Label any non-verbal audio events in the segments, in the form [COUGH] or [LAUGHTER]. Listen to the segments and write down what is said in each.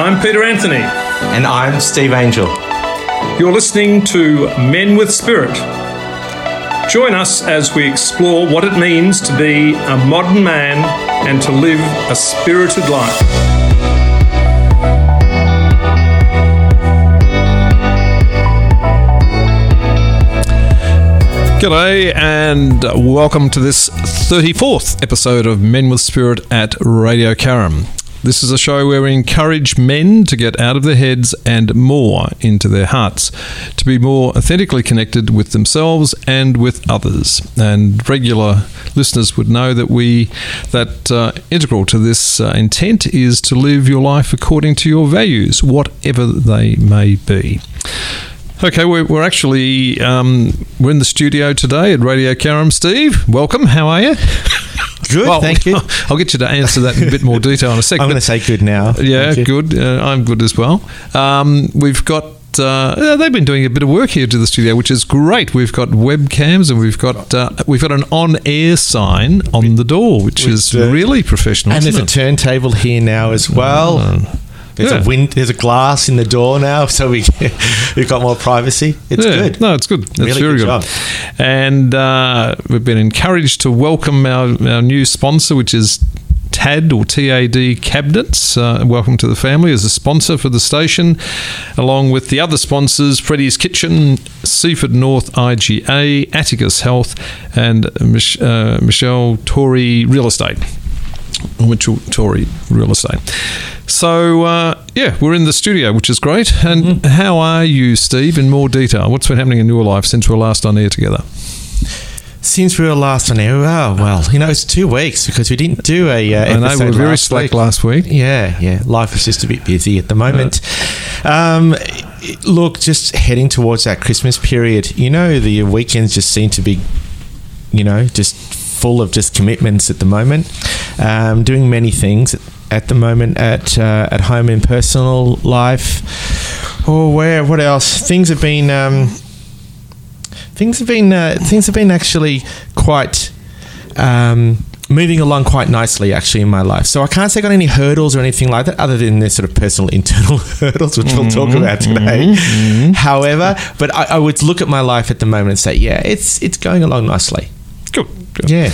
I'm Peter Anthony. And I'm Steve Angel. You're listening to Men with Spirit. Join us as we explore what it means to be a modern man and to live a spirited life. G'day and welcome to this 34th episode of Men with Spirit at Radio Karam. This is a show where we encourage men to get out of their heads and more into their hearts, to be more authentically connected with themselves and with others. And regular listeners would know that we that uh, integral to this uh, intent is to live your life according to your values, whatever they may be. Okay, we're, we're actually um, we're in the studio today at Radio Karam. Steve, welcome. How are you? [LAUGHS] Good, well, thank you. [LAUGHS] I'll get you to answer that in a bit more detail in a second. I'm going to say good now. Yeah, good. Uh, I'm good as well. Um, we've got uh, they've been doing a bit of work here to the studio, which is great. We've got webcams and we've got uh, we've got an on-air sign on the door, which With, is uh, really professional. And there's it? a turntable here now as well. Oh. There's yeah. a wind. There's a glass in the door now, so we [LAUGHS] we've got more privacy. It's yeah. good. No, it's good. It's really very good. good. And uh, we've been encouraged to welcome our, our new sponsor, which is TAD or TAD Cabinets. Uh, welcome to the family as a sponsor for the station, along with the other sponsors Freddie's Kitchen, Seaford North IGA, Atticus Health, and Mich- uh, Michelle Tory Real Estate. Mitchell Tory Real Estate. So, uh, yeah, we're in the studio, which is great. And mm-hmm. how are you, Steve, in more detail? What's been happening in your life since we were last on air together? Since we were last on air, oh, well, you know, it's two weeks because we didn't do a uh, I know, we were very slack week. last week. Yeah, yeah. Life is just a bit busy at the moment. Um, look, just heading towards that Christmas period, you know, the weekends just seem to be, you know, just full of just commitments at the moment. Um, doing many things at the moment at uh, at home in personal life, or where? What else? Things have been um, things have been uh, things have been actually quite. Um, moving along quite nicely actually in my life. So I can't say I got any hurdles or anything like that other than the sort of personal [LAUGHS] internal hurdles, which mm-hmm, we'll talk mm-hmm. about today. Mm-hmm. However, but I, I, would look at my life at the moment and say, yeah, it's it's going along nicely. Good. Yeah.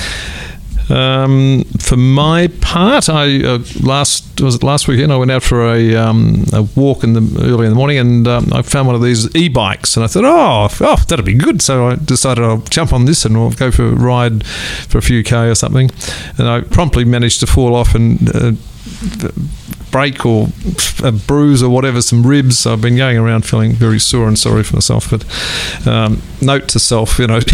Um, for my part, I uh, last was it last weekend. I went out for a, um, a walk in the early in the morning, and um, I found one of these e-bikes, and I thought, oh, oh, that'd be good. So I decided I'll jump on this and we'll go for a ride for a few k or something, and I promptly managed to fall off and. Uh, break or a bruise or whatever, some ribs. So I've been going around feeling very sore and sorry for myself. But um, note to self, you know. [LAUGHS]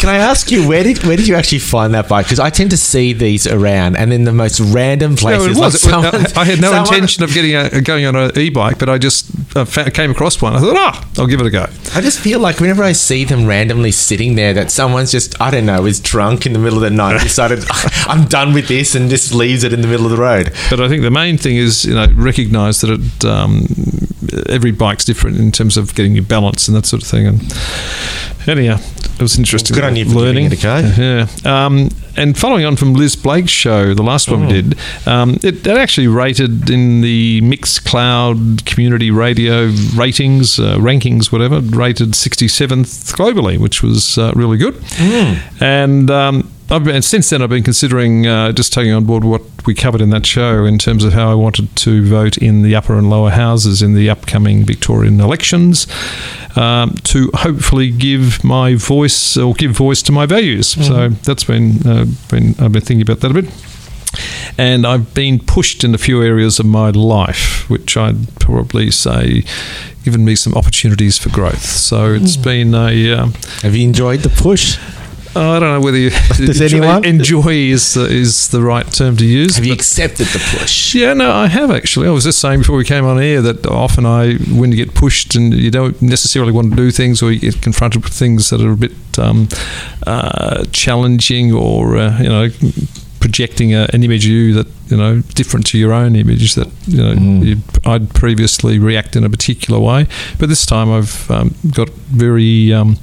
Can I ask you where did where did you actually find that bike? Because I tend to see these around, and in the most random places. No. Like someone, I had no someone, intention of getting a, going on an e-bike, but I just uh, came across one. I thought, ah, oh, I'll give it a go. I just feel like whenever I see them randomly sitting there, that someone's just I don't know is drunk in the middle of the night, decided [LAUGHS] I'm done with this, and just leaves it in the middle of the road. But I think the main thing is you know recognise that it, um, every bike's different in terms of getting your balance and that sort of thing. And anyhow, it was interesting. Well, good on you for learning. it go. Yeah. Um, and following on from Liz Blake's show, the last one we oh. did, um, it, it, actually rated in the Mixcloud community radio ratings, uh, rankings, whatever, rated 67th globally, which was uh, really good. Mm. And um, I've been, since then, I've been considering uh, just taking on board what we covered in that show in terms of how I wanted to vote in the upper and lower houses in the upcoming Victorian elections um, to hopefully give my voice or give voice to my values. Mm-hmm. So that's been, uh, been I've been thinking about that a bit. And I've been pushed in a few areas of my life, which I'd probably say given me some opportunities for growth. So it's mm. been a. Um, Have you enjoyed the push? Oh, I don't know whether you [LAUGHS] Does enjoy, anyone? enjoy is the, is the right term to use. Have you accepted the push? Yeah, no, I have actually. I was just saying before we came on air that often I, when you get pushed and you don't necessarily want to do things, or you get confronted with things that are a bit um, uh, challenging, or uh, you know projecting a, an image of you that you know different to your own image that you know mm. I'd previously react in a particular way, but this time I've um, got very um,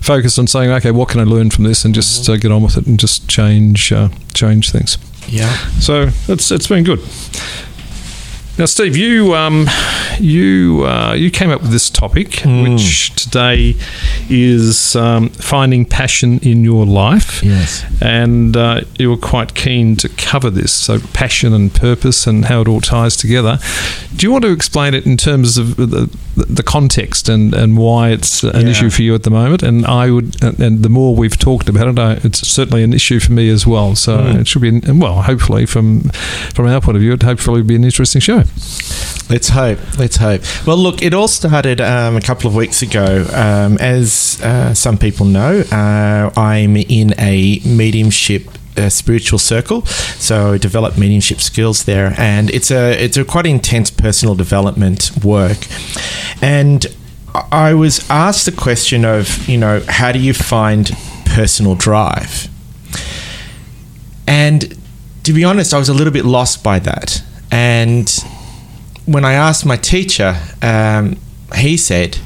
focused on saying, okay, what can I learn from this, and just uh, get on with it and just change uh, change things. Yeah. So it's it's been good. Now, Steve, you um, you uh, you came up with this topic, Hmm. which today is um, finding passion in your life. Yes. and uh, you were quite keen to cover this. So, passion and purpose, and how it all ties together. Do you want to explain it in terms of the, the context and, and why it's an Yeah. issue for you at the moment? And I would, and the more we've talked about it, I, it's certainly an issue for me as well. So Mm. it should be, well, hopefully from from our point of view, it hopefully be an interesting show. Let's hope. Let's hope. Well, look, it all started um, a couple of weeks ago. Um, as uh, some people know, uh, I'm in a mediumship. uh spiritual circle, so develop mediumship skills there, and it's a it's a quite intense personal development work. And I was asked the question of, you know, how do you find personal drive? And to be honest, I was a little bit lost by that. And when I asked my teacher, um, he said,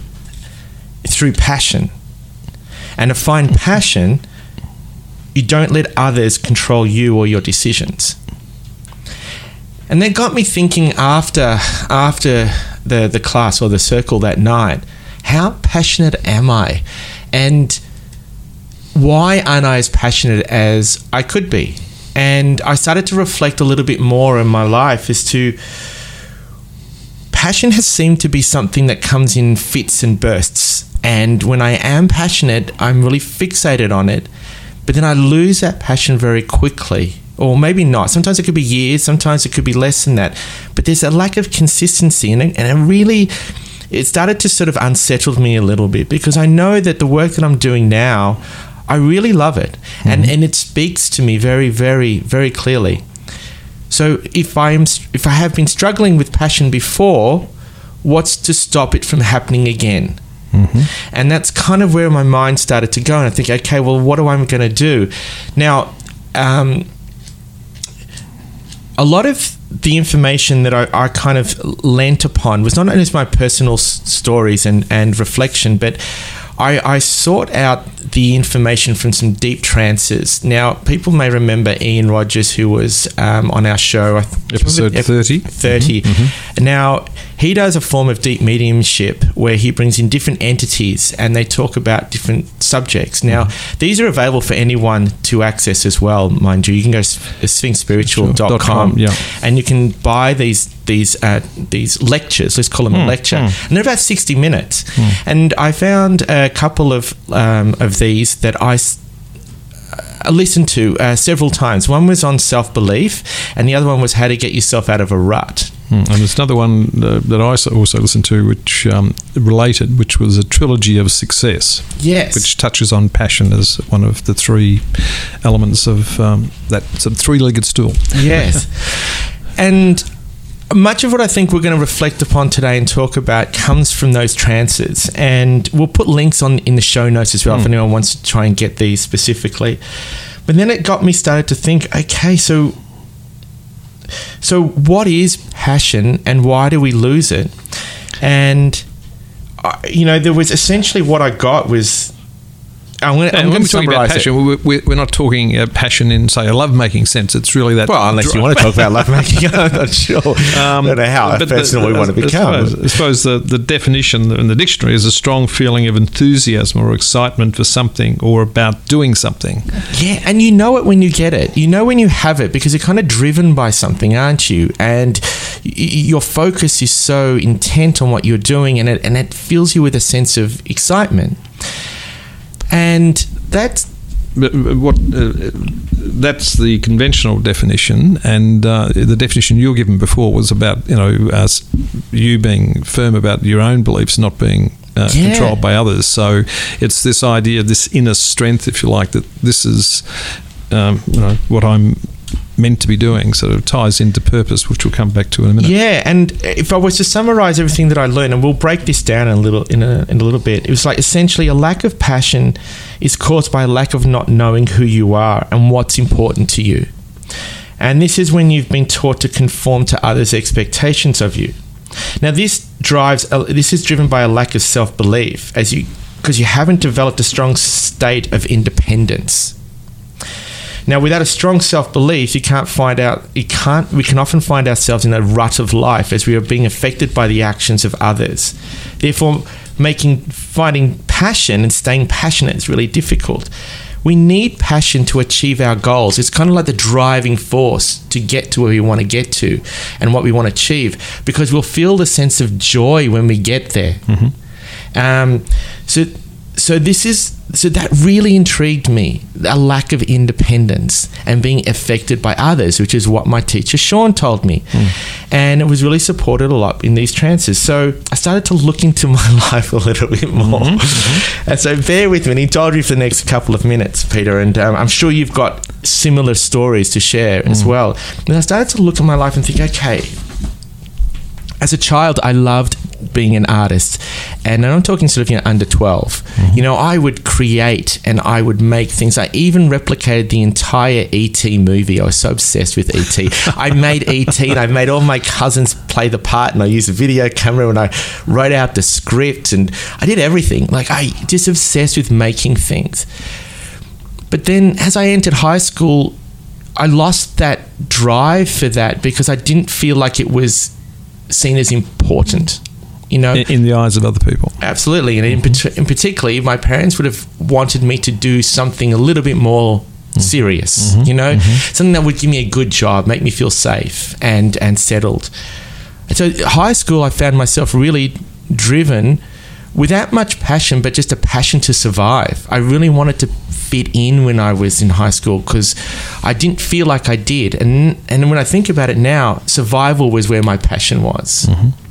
through passion. And to find [LAUGHS] passion, you don't let others control you or your decisions. And that got me thinking after after the, the class or the circle that night, how passionate am I? And why aren't I as passionate as I could be? And I started to reflect a little bit more in my life as to passion has seemed to be something that comes in fits and bursts. And when I am passionate, I'm really fixated on it. But then I lose that passion very quickly. Or maybe not. Sometimes it could be years, sometimes it could be less than that. But there's a lack of consistency. And it, and it really, it started to sort of unsettle me a little bit because I know that the work that I'm doing now, I really love it. And, and it speaks to me very, very, very clearly. So if I am if I have been struggling with passion before, what's to stop it from happening again? And that's kind of where my mind started to go. And I think, okay, well, what am I going to do? Now, um, a lot of the information that I, I kind of lent upon was not only my personal s- stories and, and reflection, but I, I sought out the information from some deep trances. Now, people may remember Ian Rogers, who was um, on our show, Episode ep- 30. 30. Now, he does a form of deep mediumship where he brings in different entities and they talk about different subjects. Now, these are available for anyone to access as well, mind you. You can go to sphinxspiritual.com Dot com, yeah. and you can buy these these uh, these lectures. Let's call them a lecture, and they're about sixty minutes. And I found a couple of um, of these that I. listened to uh, several times. One was on self belief, and the other one was how to get yourself out of a rut. Hmm. And there's another one uh, I also listened to, which um, related, which was a trilogy of success, Yes. which touches on passion as one of the three elements of um, that sort of three-legged stool. yes. [LAUGHS] and much of what I think we're going to reflect upon today and talk about comes from those trances. And we'll put links on in the show notes as well if hmm. anyone wants to try and get these specifically. But then it got me started to think, okay, so so what is passion and why do we lose it? And I- you know, there was essentially what I got was I'm going to And when we're talking about summarize it. passion, we're, we're, we're not talking uh, passion in, say, a love-making sense. It's really that. Well, unless you want to talk about [LAUGHS] lovemaking, I'm not sure. I don't know how Um, personal we want to I become. suppose, I suppose the, the definition in the dictionary is a strong feeling of enthusiasm or excitement for something or about doing something. Yeah, and you know it when you get it. You know when you have it because you're kind of driven by something, aren't you? And y- your focus is so intent on what you're doing, and it and it fills you with a sense of excitement. And that's but what uh, that's the conventional definition, and uh, the definition you were given before was about you know us, you being firm about your own beliefs, not being uh, Yeah. controlled by others. So it's this idea, this inner strength, if you like, that this is um, you know what I'm meant to be doing. Sort of ties into purpose, which we'll come back to in a minute. Yeah, and if I was to summarize everything that I learned, and we'll break this down in a little in a, in a little bit, it was like essentially a lack of passion is caused by a lack of not knowing who you are and what's important to you. And this is when you've been taught to conform to others' expectations of you. Now, this drives this is driven by a lack of self belief, as you because you haven't developed a strong state of independence. Now, without a strong self belief, you can't find out. You can't. We can often find ourselves in a rut of life as we are being affected by the actions of others. Therefore, making finding passion and staying passionate is really difficult. We need passion to achieve our goals. It's kind of like the driving force to get to where we want to get to and what we want to achieve because we'll feel the sense of joy when we get there. Mm-hmm. Um, so so this is so that really intrigued me a lack of independence and being affected by others which is what my teacher sean told me mm. and it was really supported a lot in these trances so i started to look into [LAUGHS] my life a little bit more mm-hmm, mm-hmm. and so bear with me and indulge me for the next couple of minutes peter and um, i'm sure you've got similar stories to share mm. as well and i started to look at my life and think okay as a child, I loved being an artist, and I'm talking sort of you know under 12. Mm-hmm. You know, I would create and I would make things. I even replicated the entire ET movie. I was so obsessed with ET. [LAUGHS] I made ET, and I made all my cousins play the part, and I used a video camera, and I wrote out the script, and I did everything. Like I just obsessed with making things. But then, as I entered high school, I lost that drive for that because I didn't feel like it was seen as important you know in, in, the eyes of other people absolutely and mm-hmm. in, in particularly my parents would have wanted me to do something a little bit more mm. serious mm-hmm. you know mm-hmm. something that would give me a good job make me feel safe and and settled and so high school i found myself really driven without much passion but just a passion to survive i really wanted to fit in when I was in high school because I didn't feel like I did. And and when I think about it now, survival was where my passion was. Mm-hmm.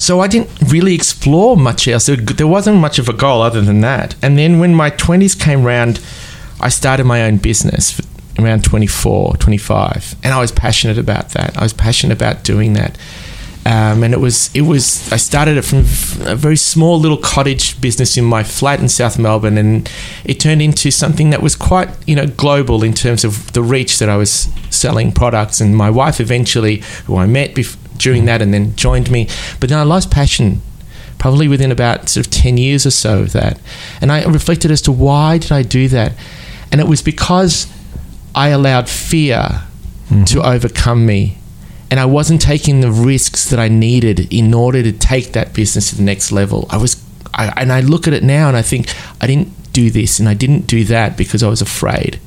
So I didn't really explore much else. There wasn't much of a goal other than that. And then when my 20s came around, I started my own business around 24, 25. And I was passionate about that. I was passionate about doing that. Um, and it was it was I started it from a very small little cottage business in my flat in South Melbourne, and it turned into something that was quite you know global in terms of the reach that I was selling products. And my wife eventually, who I met bef- during that, and then joined me, but then I lost passion. Probably within about sort of ten years or so of that, and I reflected as to why did I do that, and it was because I allowed fear mm-hmm. to overcome me and I wasn't taking the risks that I needed in order to take that business to the next level. I was, I, and I look at it now and I think I didn't do this and I didn't do that because I was afraid.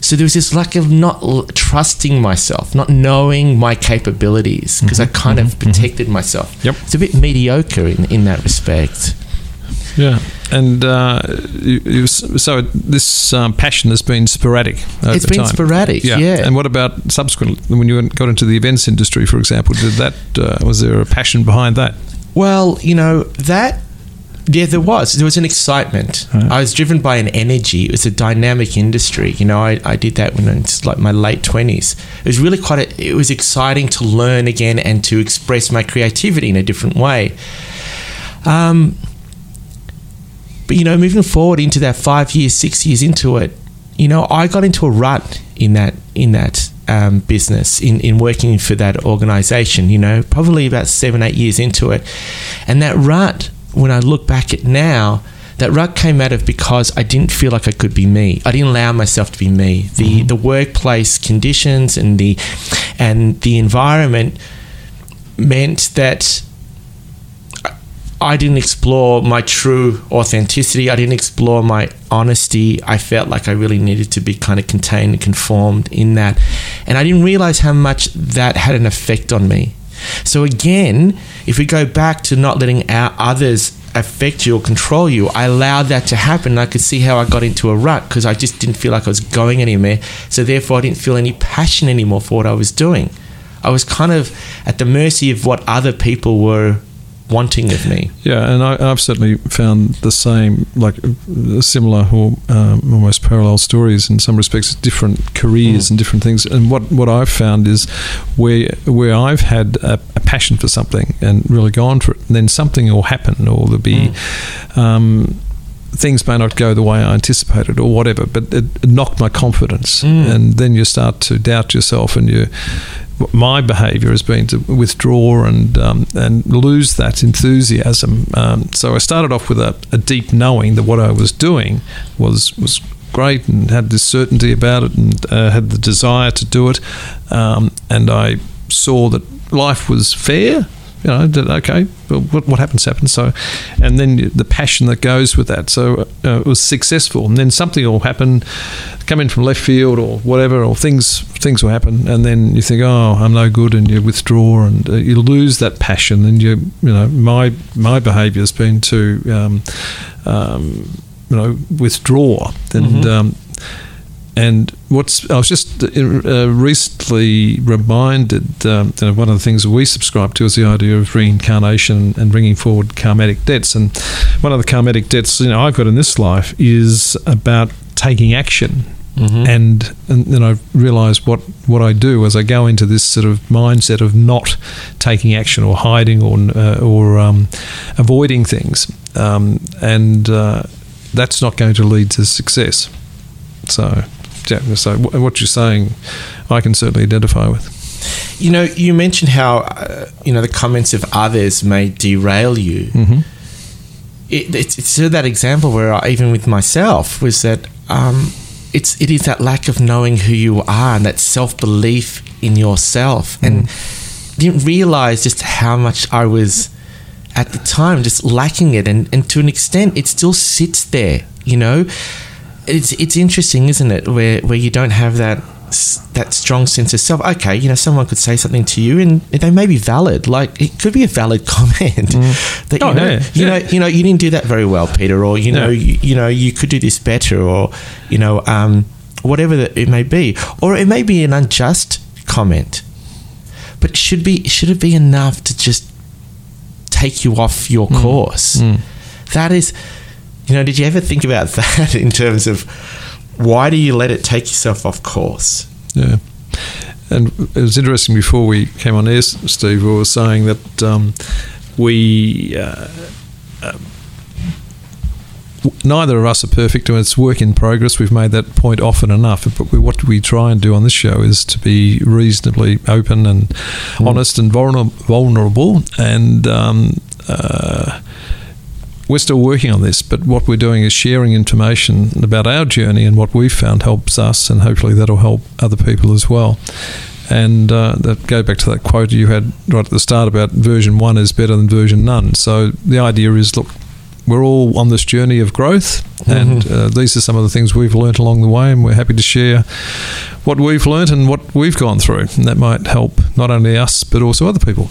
So there was this lack of not trusting myself, not knowing my capabilities because mm-hmm, I kind mm-hmm, of protected mm-hmm. myself. Yep. It's a bit mediocre in, in that respect. Yeah, and uh, you, you, so this um, passion has been sporadic. it's been time. sporadic, yeah. yeah. And what about subsequently when you got into the events industry, for example? Did that uh, was there a passion behind that? Well, you know that yeah, there was. There was an excitement. Right. I was driven by an energy. It was a dynamic industry. You know, I, I did that when I was like my late twenties. It was really quite. A, it was exciting to learn again and to express my creativity in a different way. Um, but you know, moving forward into that five years, six years into it, you know, I got into a rut in that in that um, business in, in working for that organization. You know, probably about seven eight years into it, and that rut. When I look back at now, that rut came out of because I didn't feel like I could be me. I didn't allow myself to be me. The mm-hmm. the workplace conditions and the and the environment meant that I didn't explore my true authenticity. I didn't explore my honesty. I felt like I really needed to be kind of contained and conformed in that. And I didn't realize how much that had an effect on me. So, again, if we go back to not letting our others affect you or control you, I allowed that to happen. I could see how I got into a rut because I just didn't feel like I was going anywhere. So, therefore, I didn't feel any passion anymore for what I was doing. I was kind of at the mercy of what other people were wanting of me. Yeah, and I, have certainly found the same, like similar or um, almost parallel stories in some respects, different careers mm. and different things. And what, what I've found is where where I've had a, a, passion for something and really gone for it, and then something will happen, or there'll be. Mm. Um, things may not go the way I anticipated or whatever, but it, it knocked my confidence. Mm. And then you start to doubt yourself and you my behaviour has been to withdraw and um, and lose that enthusiasm. Um, so I started off with a, a, deep knowing that what I was doing was was great and had this certainty about it and uh, had the desire to do it. Um, and I saw that life was fair. You know, okay, well, what, what happens happens. So, and then the passion that goes with that. So uh, it was successful, and then something will happen, come in from left field or whatever, or things things will happen, and then you think, oh, I'm no good, and you withdraw, and uh, you lose that passion, and you you know, my my behaviour has been to um, um, you know withdraw and. Mm-hmm. Um, and what's I was just uh, recently reminded um, know, one of the things that we subscribe to is the idea of reincarnation and bringing forward karmatic debts. And one of the karmatic debts you know I've got in this life is about taking action. Mhm. And, and then I realise what, what I do as I go into this sort of mindset of not taking action or hiding or uh, or um, avoiding things, um, and uh, that's not going to lead to success. So, yeah, so wh- what you're saying, I can certainly identify with. You know, you mentioned how uh, you know the comments of others may derail you. Mm-hmm. It, it's, it's that example where I, even with myself was that um, it's it is that lack of knowing who you are and that self belief in yourself, and didn't realize just how much I was at the time just lacking it, and, and to an extent, it still sits there. You know, it's it's interesting, isn't it? Where where you don't have that that strong sense of self. Okay, you know, someone could say something to you, and they may be valid. Like it could be a valid [LAUGHS] comment that you Oh, know, yeah, you yeah. know, you know, you didn't do that very well, Peter, or you know, Yeah. you, you know, you could do this better, or you know, um, whatever that it may be, or it may be an unjust comment. But should be should it be enough to just take you off your course? Mm. That is, you know, did you ever think about [LAUGHS] that in terms of why do you let it take yourself off course? Yeah. And it was interesting before we came on air, Steve, we were saying that um, we. Uh, uh, Neither of us are perfect, and it's work in progress. We've made that point often enough. But we, what we try and do on this show is to be reasonably open and honest and vulnerable. And um, uh, we're still working on this, but what we're doing is sharing information about our journey and what we've found helps us, and hopefully that'll help other people as well. And uh, that go back to that quote you had right at the start about version one is better than version none. So the idea is, look, we're all on this journey of growth, and Mhm. uh, these are some of the things we've learnt along the way, and we're happy to share what we've learnt and what we've gone through, and that might help not only us but also other people.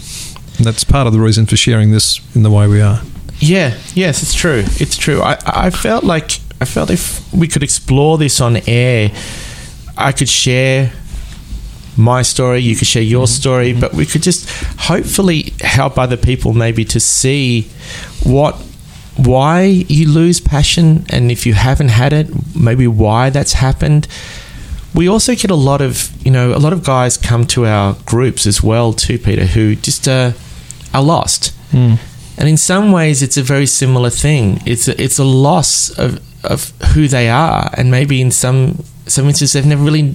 And that's part of the reason for sharing this in the way we are. Yeah, yes, it's true. It's true. I, I felt like I felt if we could explore this on air, I could share my story, you could share your story, but we could just hopefully help other people maybe to see what why you lose passion and if you haven't had it, maybe why that's happened. We also get a lot of, you know, a lot of guys come to our groups as well too, Peter, who just uh, are lost. And in some ways, it's a very similar thing. It's a, it's a loss of, of who they are, and maybe in some some instances, they've never really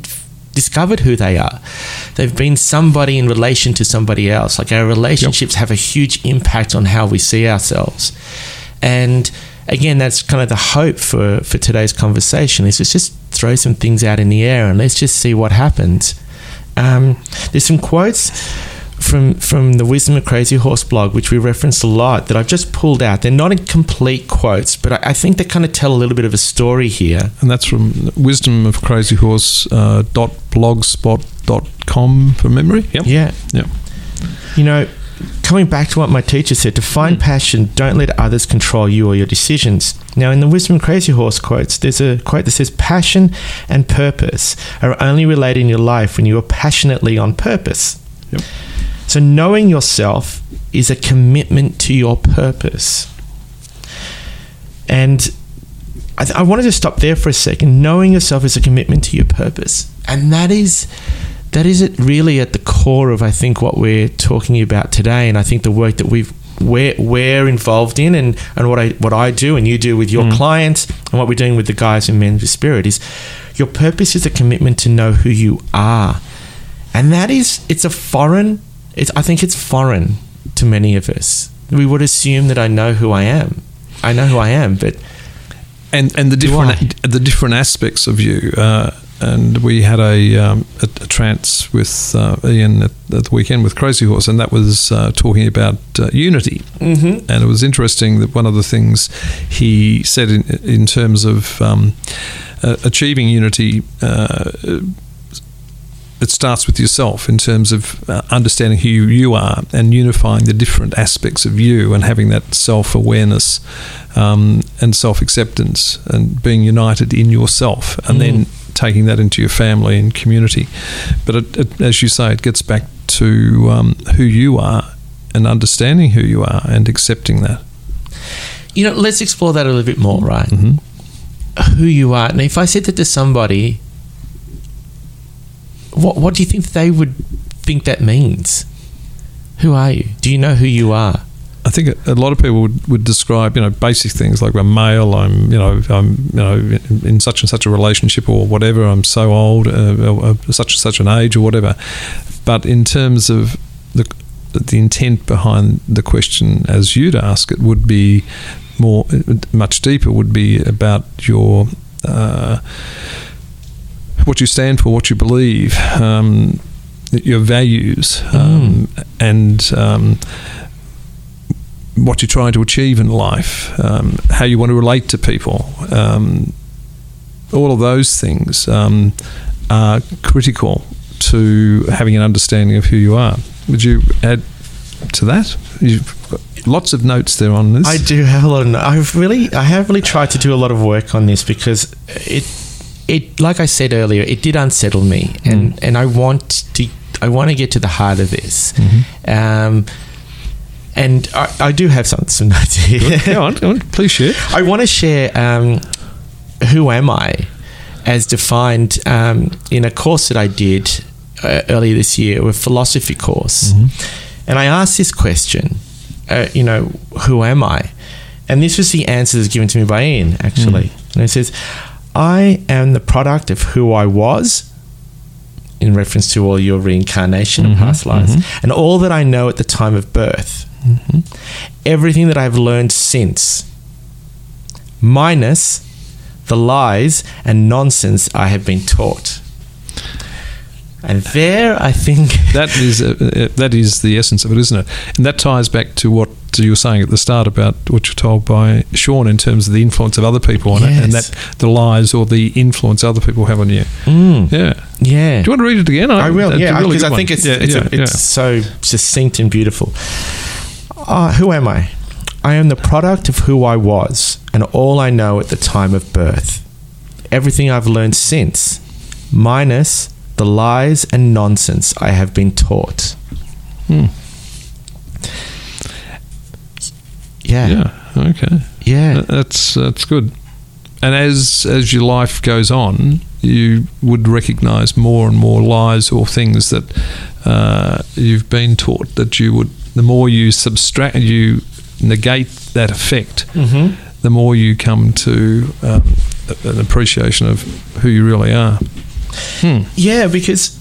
discovered who they are. They've been somebody in relation to somebody else. Like our relationships have a huge impact on how we see ourselves. And again, that's kind of the hope for for today's conversation. Is let's just throw some things out in the air and let's just see what happens. Um, there's some quotes from from the Wisdom of Crazy Horse blog, which we referenced a lot, that I've just pulled out. They're not in complete quotes, but I, I think they kind of tell a little bit of a story here. and that's from wisdom of crazy horse uh, dot blogspot dot com from memory yep Yeah. Yep. You know, coming back to what my teacher said, to find passion, don't let others control you or your decisions. Now, in the Wisdom of Crazy Horse quotes, there's a quote that says, Passion and purpose are only related in your life when you are passionately on purpose. Yep. So, knowing yourself is a commitment to your purpose. And I, th- I wanted to stop there for a second. Knowing yourself is a commitment to your purpose. And that is that is it really at the core of I think what we're talking about today, and I think the work that we've we're, we're involved in, and, and what I what I do and you do with your mm. clients, and what we're doing with the guys in Men with Spirit is your purpose is a commitment to know who you are, and that is it's a foreign. It's I think it's foreign to many of us. We would assume that I know who I am. I know who I am, but and and the different the different aspects of you. Uh, and we had a, um, a, a trance with uh, Ian at, at the weekend with Crazy Horse, and that was uh, talking about uh, unity. Mm-hmm. And it was interesting that one of the things he said in, in terms of um, uh, achieving unity. It starts with yourself in terms of uh, understanding who you are and unifying the different aspects of you and having that self awareness um, and self acceptance and being united in yourself and Mm. then taking that into your family and community. But it, it, as you say, it gets back to um, who you are and understanding who you are and accepting that. You know, let's explore that a little bit more, right? Mhm. Who you are. Now, if I said that to somebody, what what do you think they would think that means? Who are you? Do you know who you are? I think a lot of people would, would describe, you know, basic things like I'm male, I'm, you know, I'm, you know, in, such and such a relationship or whatever. I'm so old, uh, such and such an age or whatever. But in terms of the the intent behind the question, as you'd ask it, would be more, much deeper. Would be about your. Uh, what you stand for, what you believe, um, your values, um, and um, what you're trying to achieve in life, um, how you want to relate to people. Um, all of those things um, are critical to having an understanding of who you are. Would you add to that? You've got lots of notes there on this. I do have a lot of. no- I've really, I have really tried to do a lot of work on this because it, it, like I said earlier, it did unsettle me, and and I want to, I want to get to the heart of this. Um, and I, I do have some some notes [LAUGHS] here. go on, go on, please share. I want to share um, who am I as defined um, in a course that I did uh, earlier this year, a philosophy course. And I asked this question, uh, you know, who am I? And this was the answer that's given to me by Ian, actually. And it says, I am the product of who I was, in reference to all your reincarnation and mm-hmm. past lives, mm-hmm. and all that I know at the time of birth. Mm-hmm. Everything that I've learned since, minus the lies and nonsense I have been taught. And there, I think [LAUGHS] That is uh, uh, that is the essence of it, isn't it? And that ties back to what you were saying at the start about what you're told by Sean in terms of the influence of other people on it, and that the lies or the influence other people have on you. Mm, Yeah. yeah. Do you want to read it again? I will, yeah, because good I one. think it's Yeah, it's, yeah, a, it's so succinct and beautiful. Uh, who am I? I am the product of who I was and all I know at the time of birth. Everything I've learned since, minus the lies and nonsense I have been taught. Hmm. Yeah. yeah. Okay. Yeah. That's that's good. And as as your life goes on, you would recognise more and more lies or things that uh, you've been taught. That you would, the more you subtract, you negate that effect, Mm-hmm. the more you come to um, an appreciation of who you really are. Hmm. Yeah, because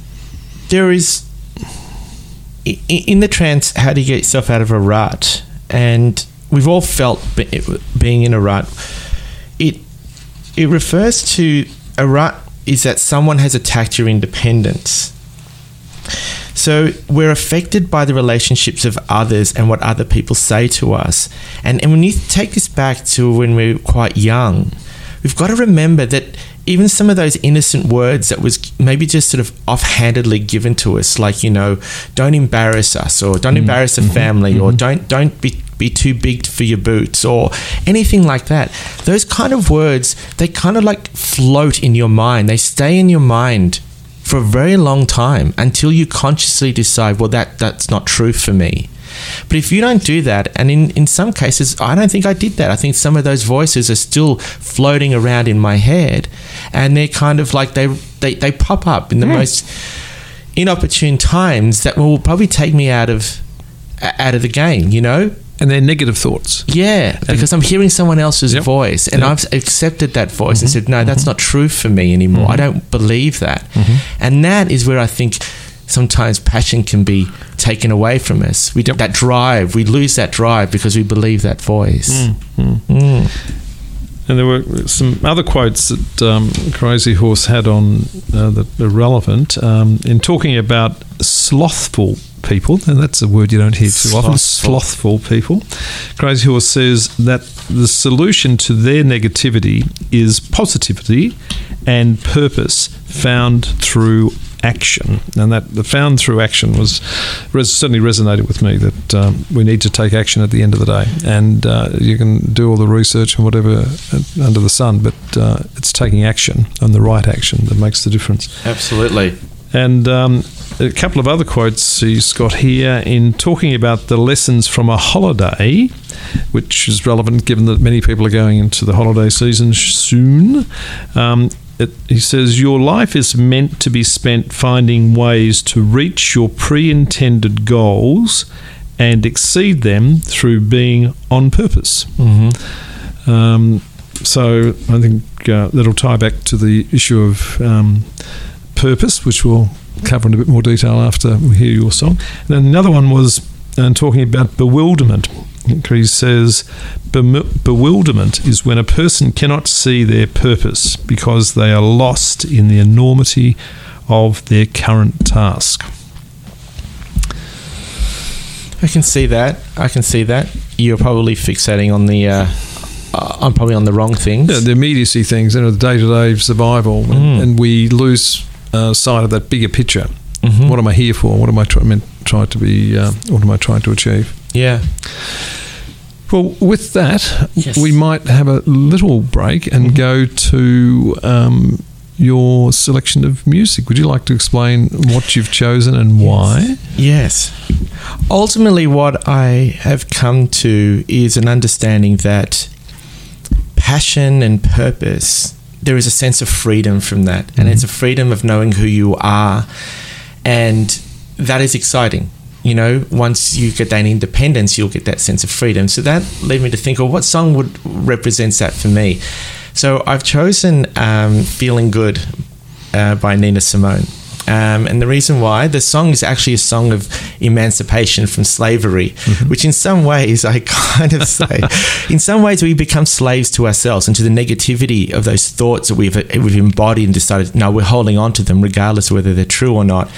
there is in the trance. How do you get yourself out of a rut? And we've all felt being in a rut. It it refers to a rut is that someone has attacked your independence. So we're affected by the relationships of others and what other people say to us. And, and when you take this back to when we're quite young, we've got to remember that even some of those innocent words that was maybe just sort of offhandedly given to us, like, you know, don't embarrass us or don't mm-hmm. embarrass the mm-hmm. family or mm-hmm. don't don't be be too big for your boots or anything like that. Those kind of words, they kind of like float in your mind. They stay in your mind for a very long time until you consciously decide, well, that that's not true for me. But if you don't do that, and in, in some cases, I don't think I did that. I think some of those voices are still floating around in my head, and they're kind of like they they, they pop up in the hmm. most inopportune times that will probably take me out of out of the game. You know, And they're negative thoughts. yeah, because I'm hearing someone else's Yep. voice, and Yep. I've accepted that voice and mm-hmm. said, "No, that's mm-hmm. not true for me anymore. I mm-hmm. don't believe that." And that is where I think sometimes passion can be taken away from us. We Yep. that drive, we lose that drive because we believe that voice. Mm. And there were some other quotes that um, Crazy Horse had on uh, that are relevant um, in talking about slothful people, and that's a word you don't hear too often. Slothful people. Crazy Horse says that the solution to their negativity is positivity and purpose found through action, and that the found through action was res- certainly resonated with me. That um, we need to take action at the end of the day, and uh, you can do all the research and whatever uh, under the sun, but uh, it's taking action and the right action that makes the difference. Absolutely. And um, a couple of other quotes he's got here in talking about the lessons from a holiday, which is relevant given that many people are going into the holiday season soon. Um, it, he says, Your life is meant to be spent finding ways to reach your pre intended goals and exceed them through being on purpose. Mm-hmm. Um, so I think uh, that'll tie back to the issue of um, purpose, which we'll cover in a bit more detail after we hear your song. And then another one was uh, talking about bewilderment. He says, bewilderment is when a person cannot see their purpose because they are lost in the enormity of their current task. I can see that. I can see that. You're probably fixating on the. Uh, uh, I'm probably on the wrong things. Yeah, the immediacy things, you know, the day-to-day survival, mm. and, and, we lose uh, sight of that bigger picture. Mm-hmm. What am I here for? What am I try- trying to be? Uh, what am I trying to achieve? Yeah. Well, with that, yes. we might have a little break and mm-hmm. go to um, your selection of music. Would you like to explain what you've chosen and yes. why? Yes. Ultimately, what I have come to is an understanding that passion and purpose, there is a sense of freedom from that. Mm-hmm. And it's a freedom of knowing who you are. And that is exciting you know, once you get that independence, you'll get that sense of freedom. So that led me to think, well, what song would represents that for me? So I've chosen um, "Feeling Good" uh, by Nina Simone. Um, and the reason why the song is actually a song of emancipation from slavery, mm-hmm. which in some ways I [LAUGHS] kind of say, in some ways we become slaves to ourselves and to the negativity of those thoughts that we've we've embodied and decided no we're holding on to them regardless of whether they're true or not,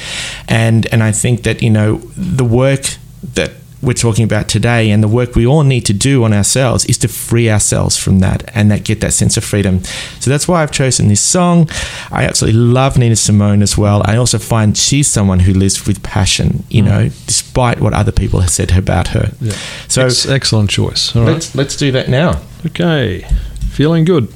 and and I think that you know the work that we're talking about today and the work we all need to do on ourselves is to free ourselves from that and that get that sense of freedom. So that's why I've chosen this song. I absolutely love Nina Simone as well. I also find she's someone who lives with passion, you mm. know, despite what other people have said about her. Yeah. So Ex- excellent choice. All let's let's do that now. Okay. Feeling good.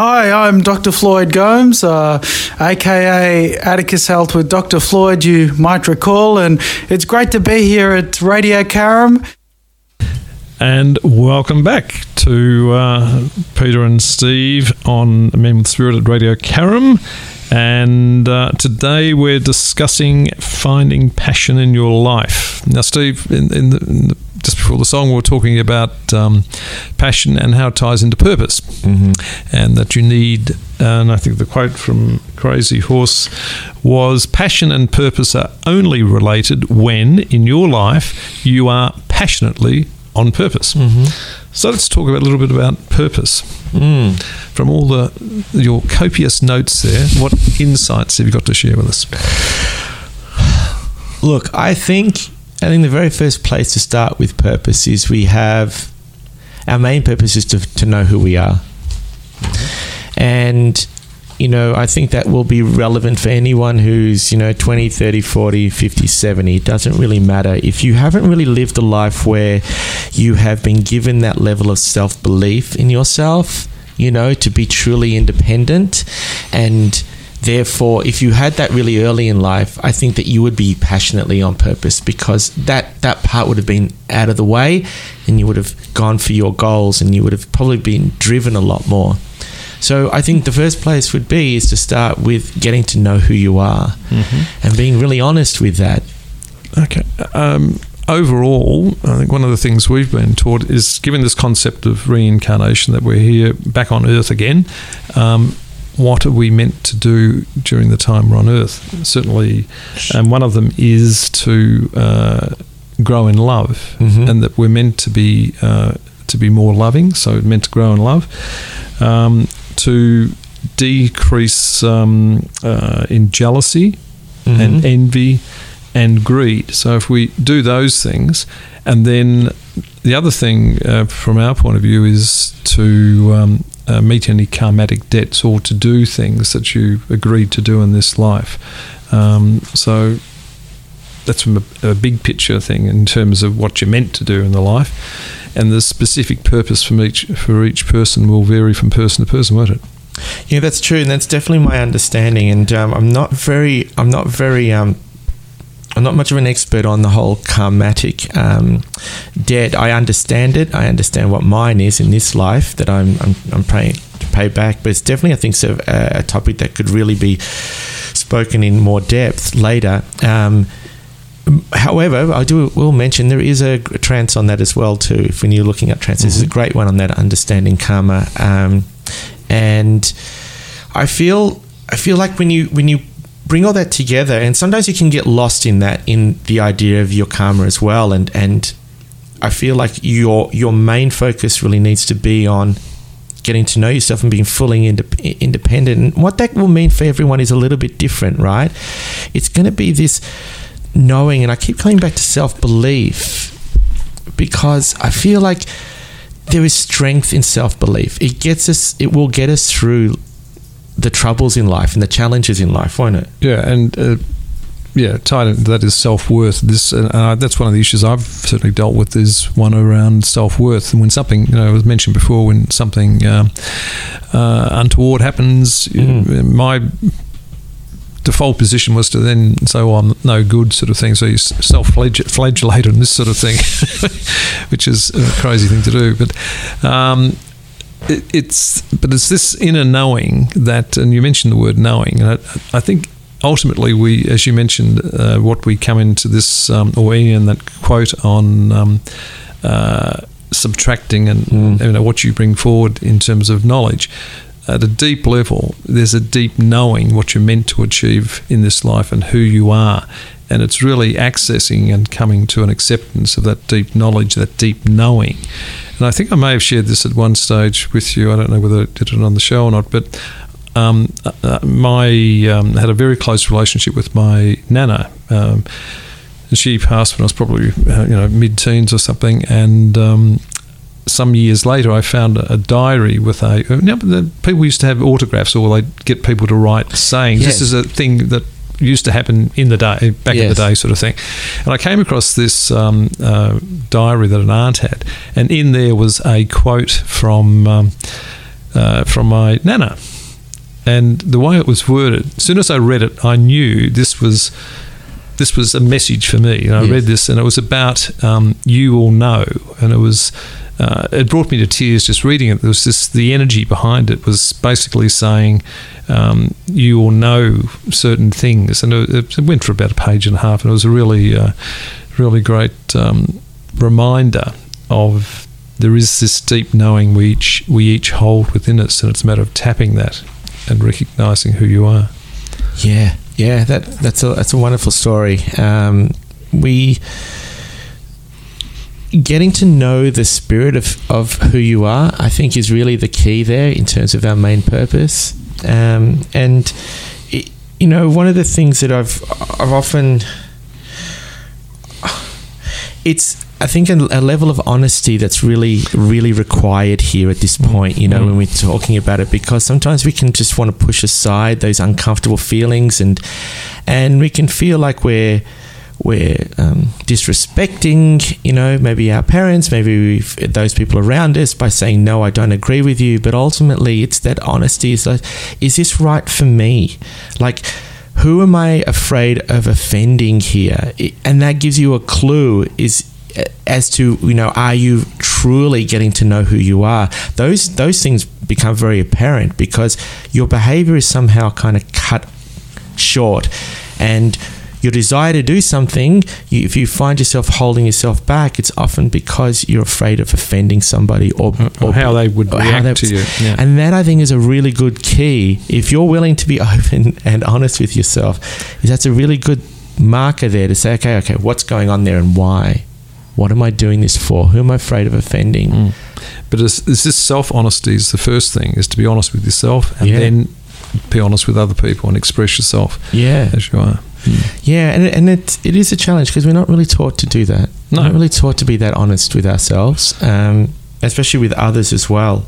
Hi, I'm Dr. Floyd Gomes, uh, aka Atticus Health with Dr. Floyd, you might recall, and it's great to be here at Radio Caram. And welcome back to uh, Peter and Steve on Men with Spirit at Radio Caram. And uh, today we're discussing finding passion in your life. Now, Steve, in, in, the, in the just before the song, we were talking about um, passion and how it ties into purpose, mm-hmm. and that you need. And I think the quote from Crazy Horse was passion and purpose are only related when in your life you are passionately on purpose. Mm-hmm. So let's talk about, a little bit about purpose. Mm. From all the your copious notes there, what insights have you got to share with us? Look, I think I think the very first place to start with purpose is we have our main purpose is to, to know who we are. And, you know, I think that will be relevant for anyone who's, you know, 20, 30, 40, 50, 70. It doesn't really matter. If you haven't really lived a life where you have been given that level of self belief in yourself, you know, to be truly independent and Therefore, if you had that really early in life, I think that you would be passionately on purpose because that, that part would have been out of the way and you would have gone for your goals and you would have probably been driven a lot more. So I think the first place would be is to start with getting to know who you are mm-hmm. and being really honest with that. Okay. Um, overall, I think one of the things we've been taught is given this concept of reincarnation that we're here back on Earth again. Um, what are we meant to do during the time we're on Earth? Certainly, and one of them is to uh, grow in love, Mhm. and that we're meant to be uh, to be more loving. So meant to grow in love, um, to decrease um, uh, in jealousy and Mhm. envy and greed. So if we do those things, and then the other thing uh, from our point of view is to um, uh, meet any karmatic debts or to do things that you agreed to do in this life. Um, so that's from a, a big picture thing in terms of what you're meant to do in the life, and the specific purpose from each for each person will vary from person to person, won't it? Yeah, that's true, and that's definitely my understanding. And um, I'm not very, I'm not very, um, I'm not much of an expert on the whole karmatic um, debt. I understand it. I understand what mine is in this life that I'm, I'm, I'm paying to pay back. But it's definitely, I think, a, a topic that could really be spoken in more depth later. Um, However, I do will mention there is a trance on that as well too. If when you're looking at trance, this is a great one on that understanding karma. Um, and I feel I feel like when you when you bring all that together, and sometimes you can get lost in that in the idea of your karma as well. And and I feel like your your main focus really needs to be on getting to know yourself and being fully indep- independent. And what that will mean for everyone is a little bit different, right? It's going to be this knowing, and I keep coming back to self belief because I feel like there is strength in self belief. It gets us, it will get us through the troubles in life and the challenges in life, won't it? Yeah, and uh, yeah, tied into that is self worth. This and uh, that's one of the issues I've certainly dealt with is one around self worth. And when something, you know, was mentioned before, when something um, uh, untoward happens, Mm. my default position was to then say, "Well, I'm no good," sort of thing. So you self flagellate and this sort of thing, [LAUGHS] which is a crazy thing to do. But um, it's but it's this inner knowing that, and you mentioned the word knowing, and I, I think ultimately we, as you mentioned, uh, what we come into this, um, or Ian, that quote on. Um, uh, subtracting and Mm. you know what you bring forward in terms of knowledge at a deep level there's a deep knowing what you're meant to achieve in this life and who you are and it's really accessing and coming to an acceptance of that deep knowledge that deep knowing and I think I may have shared this at one stage with you I don't know whether I did it on the show or not but um, uh, my um, had a very close relationship with my nana um, and she passed when I was probably uh, you know mid-teens or something, and um, some years later I found a, diary with a. You know, the people used to have autographs, or they'd get people to write sayings. Yes. This is a thing that used to happen in the day, back in the day, sort of thing. And I came across this um, uh, diary that an aunt had, and in there was a quote from um, uh, from my nana. And the way it was worded, as soon as I read it, I knew this was this was a message for me. And I Yes. read this, and it was about um, you all know, and it was. Uh, it brought me to tears just reading it. There was this the energy behind it was basically saying um, you all know certain things, and it, it went for about a page and a half, and it was a really, uh, really great um, reminder of there is this deep knowing we each we each hold within us, and it's a matter of tapping that and recognizing who you are. Yeah, yeah, that that's a that's a wonderful story. Um, we getting to know the spirit of, of who you are, I think, is really the key there in terms of our main purpose. Um, and it, you know, one of the things that I've I've often it's I think a, a level of honesty that's really really required here at this point. You know, when we're talking about it, because sometimes we can just want to push aside those uncomfortable feelings, and and we can feel like we're we're um, disrespecting, you know, maybe our parents, maybe those people around us by saying no, I don't agree with you. But ultimately, it's that honesty. Is like, is this right for me? Like who am I afraid of offending here? And that gives you a clue is as to you know are you truly getting to know who you are those those things become very apparent because your behavior is somehow kind of cut short and your desire to do something, you, if you find yourself holding yourself back, it's often because you're afraid of offending somebody or, or how they would or react they- to you. Yeah. And that I think is a really good key. If you're willing to be [LAUGHS] open and honest with yourself, is that's a really good marker there to say, okay, okay, what's going on there and why? What am I doing this for? Who am I afraid of offending? Mm. But is, is this self honesty is the first thing, is to be honest with yourself and Yeah. then be honest with other people and express yourself Yeah, as you are. Yeah, and and it it is a challenge because we're not really taught to do that. No. We're not really taught to be that honest with ourselves, um, especially with others as well.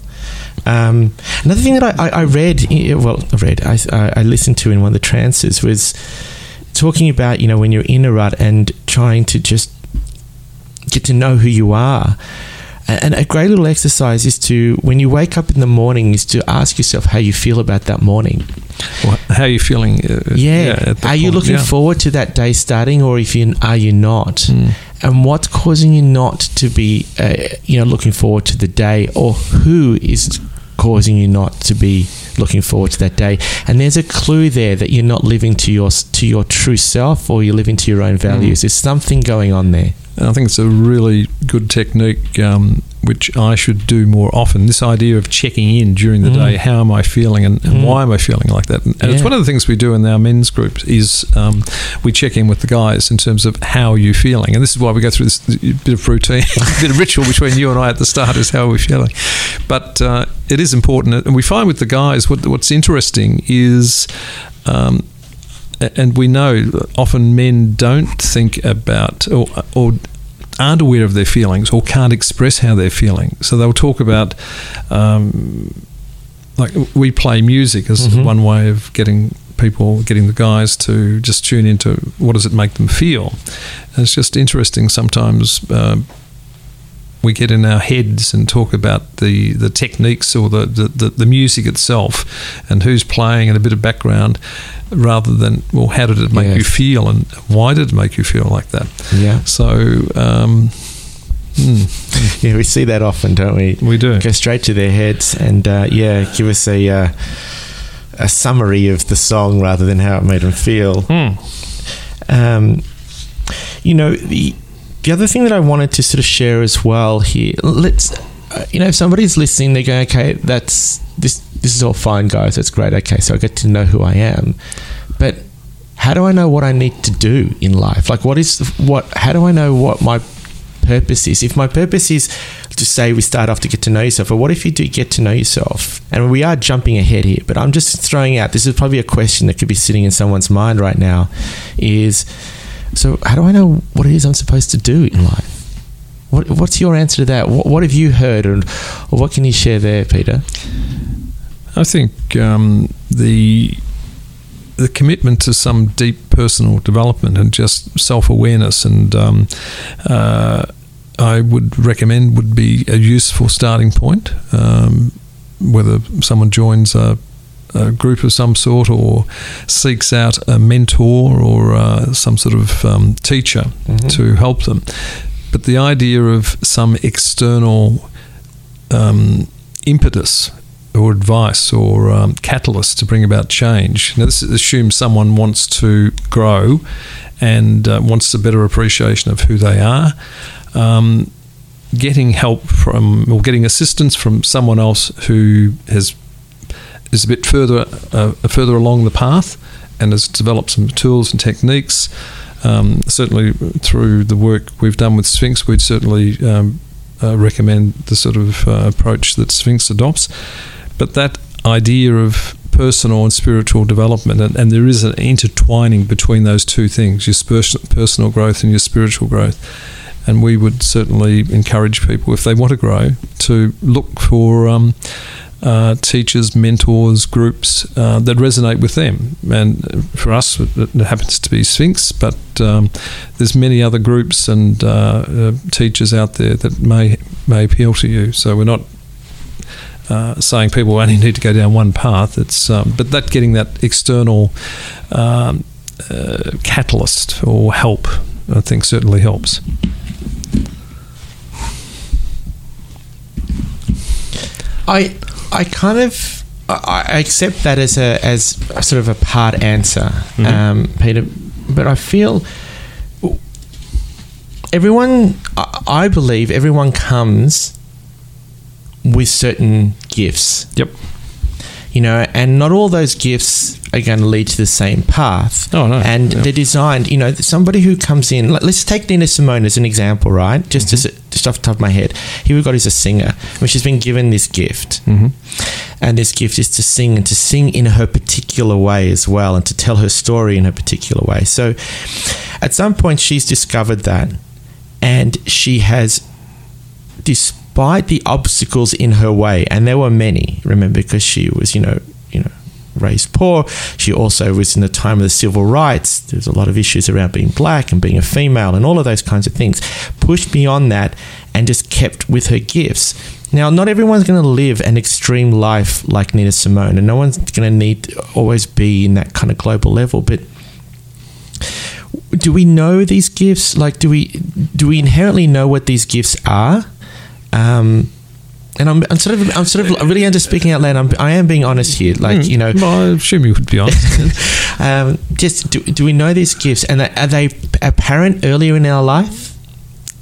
Um, another thing that I, I, I read, well, I read, I I listened to in one of the trances was talking about you know when you're in a rut and trying to just get to know who you are. And a great little exercise is to, when you wake up in the morning, is to ask yourself how you feel about that morning. Or how are you feeling? Uh, Yeah. at that are you looking Yeah. forward to that day starting, or if you are you not? Mm. And what's causing you not to be, uh, you know, looking forward to the day, or who is causing you not to be looking forward to that day? And there's a clue there that you're not living to your to your true self, or you're living to your own values. There's something going on there. And I think it's a really good technique um, which I should do more often. This idea of checking in during the Mm. day, how am I feeling and, and Mm. why am I feeling like that? And, and it's one of the things we do in our men's group is um, we check in with the guys in terms of how are you feeling. And this is why we go through this bit of routine, [LAUGHS] bit of ritual between you and I at the start is how are we feeling. But uh, it is important. And we find with the guys, what, what's interesting is... Um, and we know often men don't think about or, or aren't aware of their feelings or can't express how they're feeling. So they'll talk about, um, like we play music as Mhm. one way of getting people, getting the guys to just tune into what does it make them feel. And it's just interesting sometimes. Um, we get in our heads and talk about the, the techniques or the, the, the, music itself and who's playing and a bit of background rather than, well, how did it make Yes. you feel and why did it make you feel like that? Yeah, So, um, mm, [LAUGHS] yeah, we see that often, don't we? we do. Go straight to their heads and uh, yeah, give us a uh, a summary of the song rather than how it made them feel. Mm. Um, you know, the the other thing that I wanted to sort of share as well here. Let's, uh, you know, if somebody's listening, they're going, okay, that's this. This is all fine, guys. That's great. Okay, so I get to know who I am, but how do I know what I need to do in life? Like, what is what? How do I know what my purpose is? If my purpose is to say we start off to get to know yourself, but what if you do get to know yourself? And we are jumping ahead here, but I'm just throwing out. This is probably a question that could be sitting in someone's mind right now. Is so how do I know what it is I'm supposed to do in life? What, what's your answer to that? What, what have you heard, and what can you share there, Peter? I think um, the the commitment to some deep personal development and just self awareness, and um, uh, I would recommend would be a useful starting point. Um, whether someone joins a, a group of some sort or seeks out a mentor or uh, some sort of um, teacher Mhm. to help them. But the idea of some external um, impetus or advice or um, catalyst to bring about change. Now, this assumes someone wants to grow and uh, wants a better appreciation of who they are. Um, getting help from or getting assistance from someone else who has is a bit further uh, further along the path and has developed some tools and techniques. Um, certainly, through the work we've done with Sphinx, we'd certainly um, uh, recommend the sort of uh, approach that Sphinx adopts. But that idea of personal and spiritual development, and, and there is an intertwining between those two things your personal growth and your spiritual growth. And we would certainly encourage people, if they want to grow, to look for um, uh, teachers, mentors, groups uh, that resonate with them. And for us, it, happens to be Sphinx, but um, there's many other groups and uh, uh, teachers out there that may may appeal to you. So we're not uh, saying people only need to go down one path. It's um, but that getting that external um, uh, catalyst or help, I think certainly helps. I I kind of I accept that as a as a sort of a part answer, Mhm. um, Peter. but I feel everyone. I believe everyone comes with certain gifts Yep. You know, and not all those gifts are going to lead to the same path. Oh, no. And Yeah. they're designed, you know, somebody who comes in, let- let's take Nina Simone as an example, right? Just mm-hmm. as just off the top of my head. Here we've got is a singer. which she's been given this gift. Mm-hmm. And this gift is to sing and to sing in her particular way as well and to tell her story in her particular way. So at some point, she's discovered that and she has despite the obstacles in her way, and there were many, remember, because she was, you know, you know, raised poor. She also was in the time of the civil rights. There's a lot of issues around being black and being a female and all of those kinds of things. Pushed beyond that and just kept with her gifts. Now, not everyone's going to live an extreme life like Nina Simone, and no one's going to need to always be in that kind of global level, but do we know these gifts? Like, do we do we inherently know what these gifts are? Um, and I'm, I'm sort of I'm sort of really under speaking out loud. I'm, I am being honest here. Like you know, Well, I assume you would be honest. [LAUGHS] um, just do, do we know these gifts and are they apparent earlier in our life?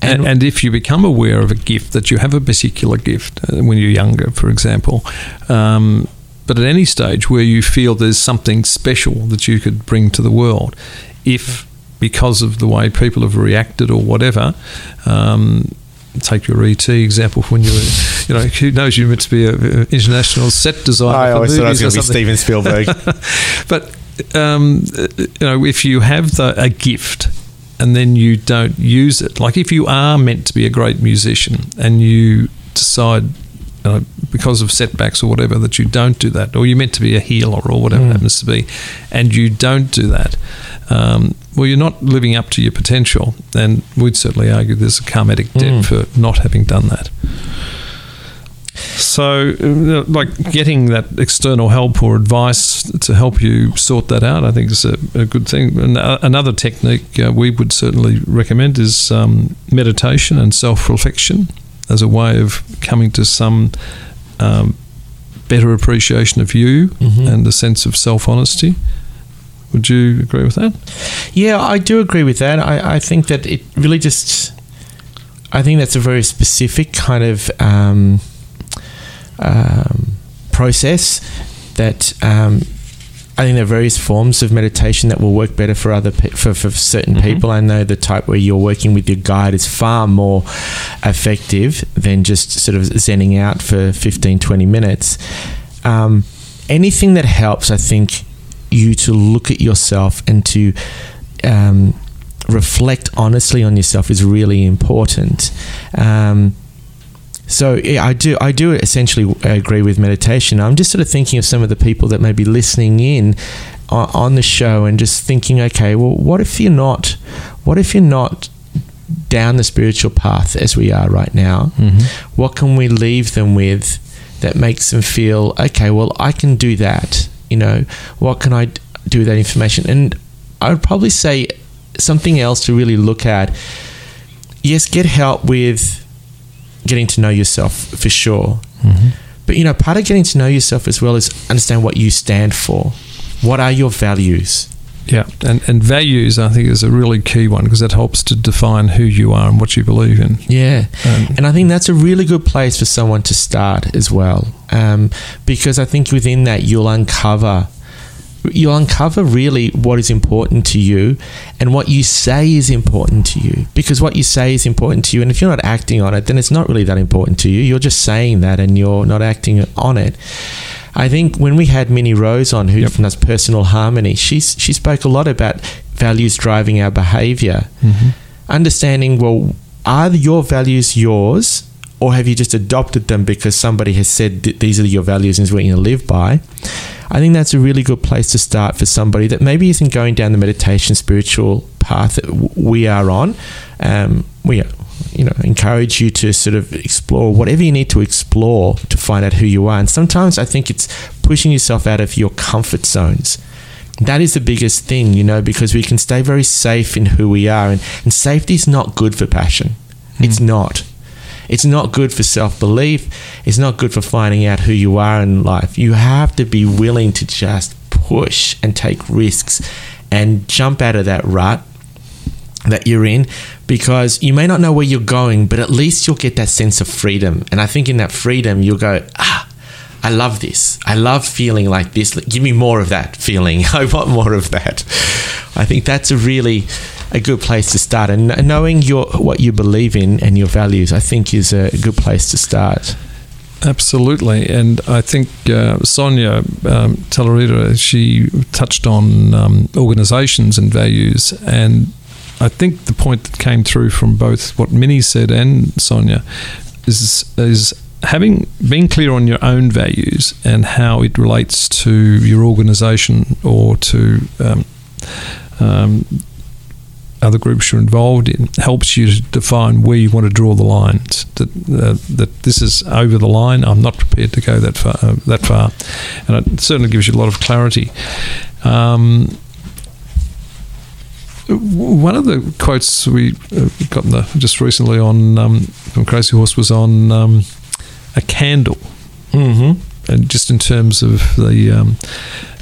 and, and if you become aware of a gift that you have a particular gift uh, when you're younger, for example, um, but at any stage where you feel there's something special that you could bring to the world, if because of the way people have reacted or whatever. Um, Take your ET example when you were, you know, who knows you meant to be an international set designer. I always thought I was going to be. Steven Spielberg. [LAUGHS] But um, you know, if you have the, a gift and then you don't use it, like if you are meant to be a great musician and you decide uh, because of setbacks or whatever that you don't do that, or you're meant to be a healer or whatever it happens to be, and you don't do that, um, well, you're not living up to your potential. And we'd certainly argue there's a karmatic debt for not having done that. So, uh, like getting that external help or advice to help you sort that out, I think is a, a good thing. And uh, another technique uh, we would certainly recommend is um, meditation and self reflection as a way of coming to some um, better appreciation of you Mhm. and a sense of self honesty. Would you agree with that? Yeah, I do agree with that. I, I think that it really just. I think that's a very specific kind of um, um, process that um, I think there are various forms of meditation that will work better for other pe- for, for certain Mhm. people. I know the type where you're working with your guide is far more effective than just sort of zenning out for 15, 20 minutes. Um, anything that helps, I think, you to look at yourself and to um, reflect honestly on yourself is really important. Um, so yeah, I do I do essentially agree with meditation. I'm just sort of thinking of some of the people that may be listening in on, on the show and just thinking, okay, well, what if you're not? What if you're not down the spiritual path as we are right now? What can we leave them with that makes them feel okay? Well, I can do that. You know, what can I do with that information? And I would probably say something else to really look at. Yes, get help with getting to know yourself for sure. Mm-hmm. But you know, part of getting to know yourself as well is understand what you stand for. What are your values? Yeah, and, and values I think is a really key one because that helps to define who you are and what you believe in. Yeah. Um, And I think that's a really good place for someone to start as well. Um, because I think within that you'll uncover you'll uncover really what is important to you and what you say is important to you. Because what you say is important to you and if you're not acting on it, then it's not really that important to you. You're just saying that and you're not acting on it. I think when we had Minnie Rose on, who Yep. does personal harmony, she's she spoke a lot about values driving our behavior mm-hmm. understanding well are your values yours or have you just adopted them because somebody has said these are your values and is what you're going to live by i think that's a really good place to start for somebody that maybe isn't going down the meditation spiritual path that we are on um, we you know encourage you to sort of explore whatever you need to explore to find out who you are and sometimes i think it's pushing yourself out of your comfort zones that is the biggest thing, you know, because we can stay very safe in who we are. And, and safety is not good for passion. It's not. It's not good for self belief. It's not good for finding out who you are in life. You have to be willing to just push and take risks and jump out of that rut that you're in because you may not know where you're going, but at least you'll get that sense of freedom. And I think in that freedom, you'll go, ah, I love this. I love feeling like this. Give me more of that feeling. [LAUGHS] I want more of that. I think that's a really a good place to start. And knowing your what you believe in and your values, I think, is a good place to start. Absolutely, and I think uh, Sonia um, Talarita, she touched on um, organisations and values, and I think the point that came through from both what Minnie said and Sonia is is having being clear on your own values and how it relates to your organisation or to um, um, other groups you're involved in helps you to define where you want to draw the lines. That, uh, that this is over the line. I'm not prepared to go that far. Uh, that far, and it certainly gives you a lot of clarity. Um, one of the quotes we uh, got the, just recently on um, from Crazy Horse was on um, a candle, mm-hmm. and just in terms of the um,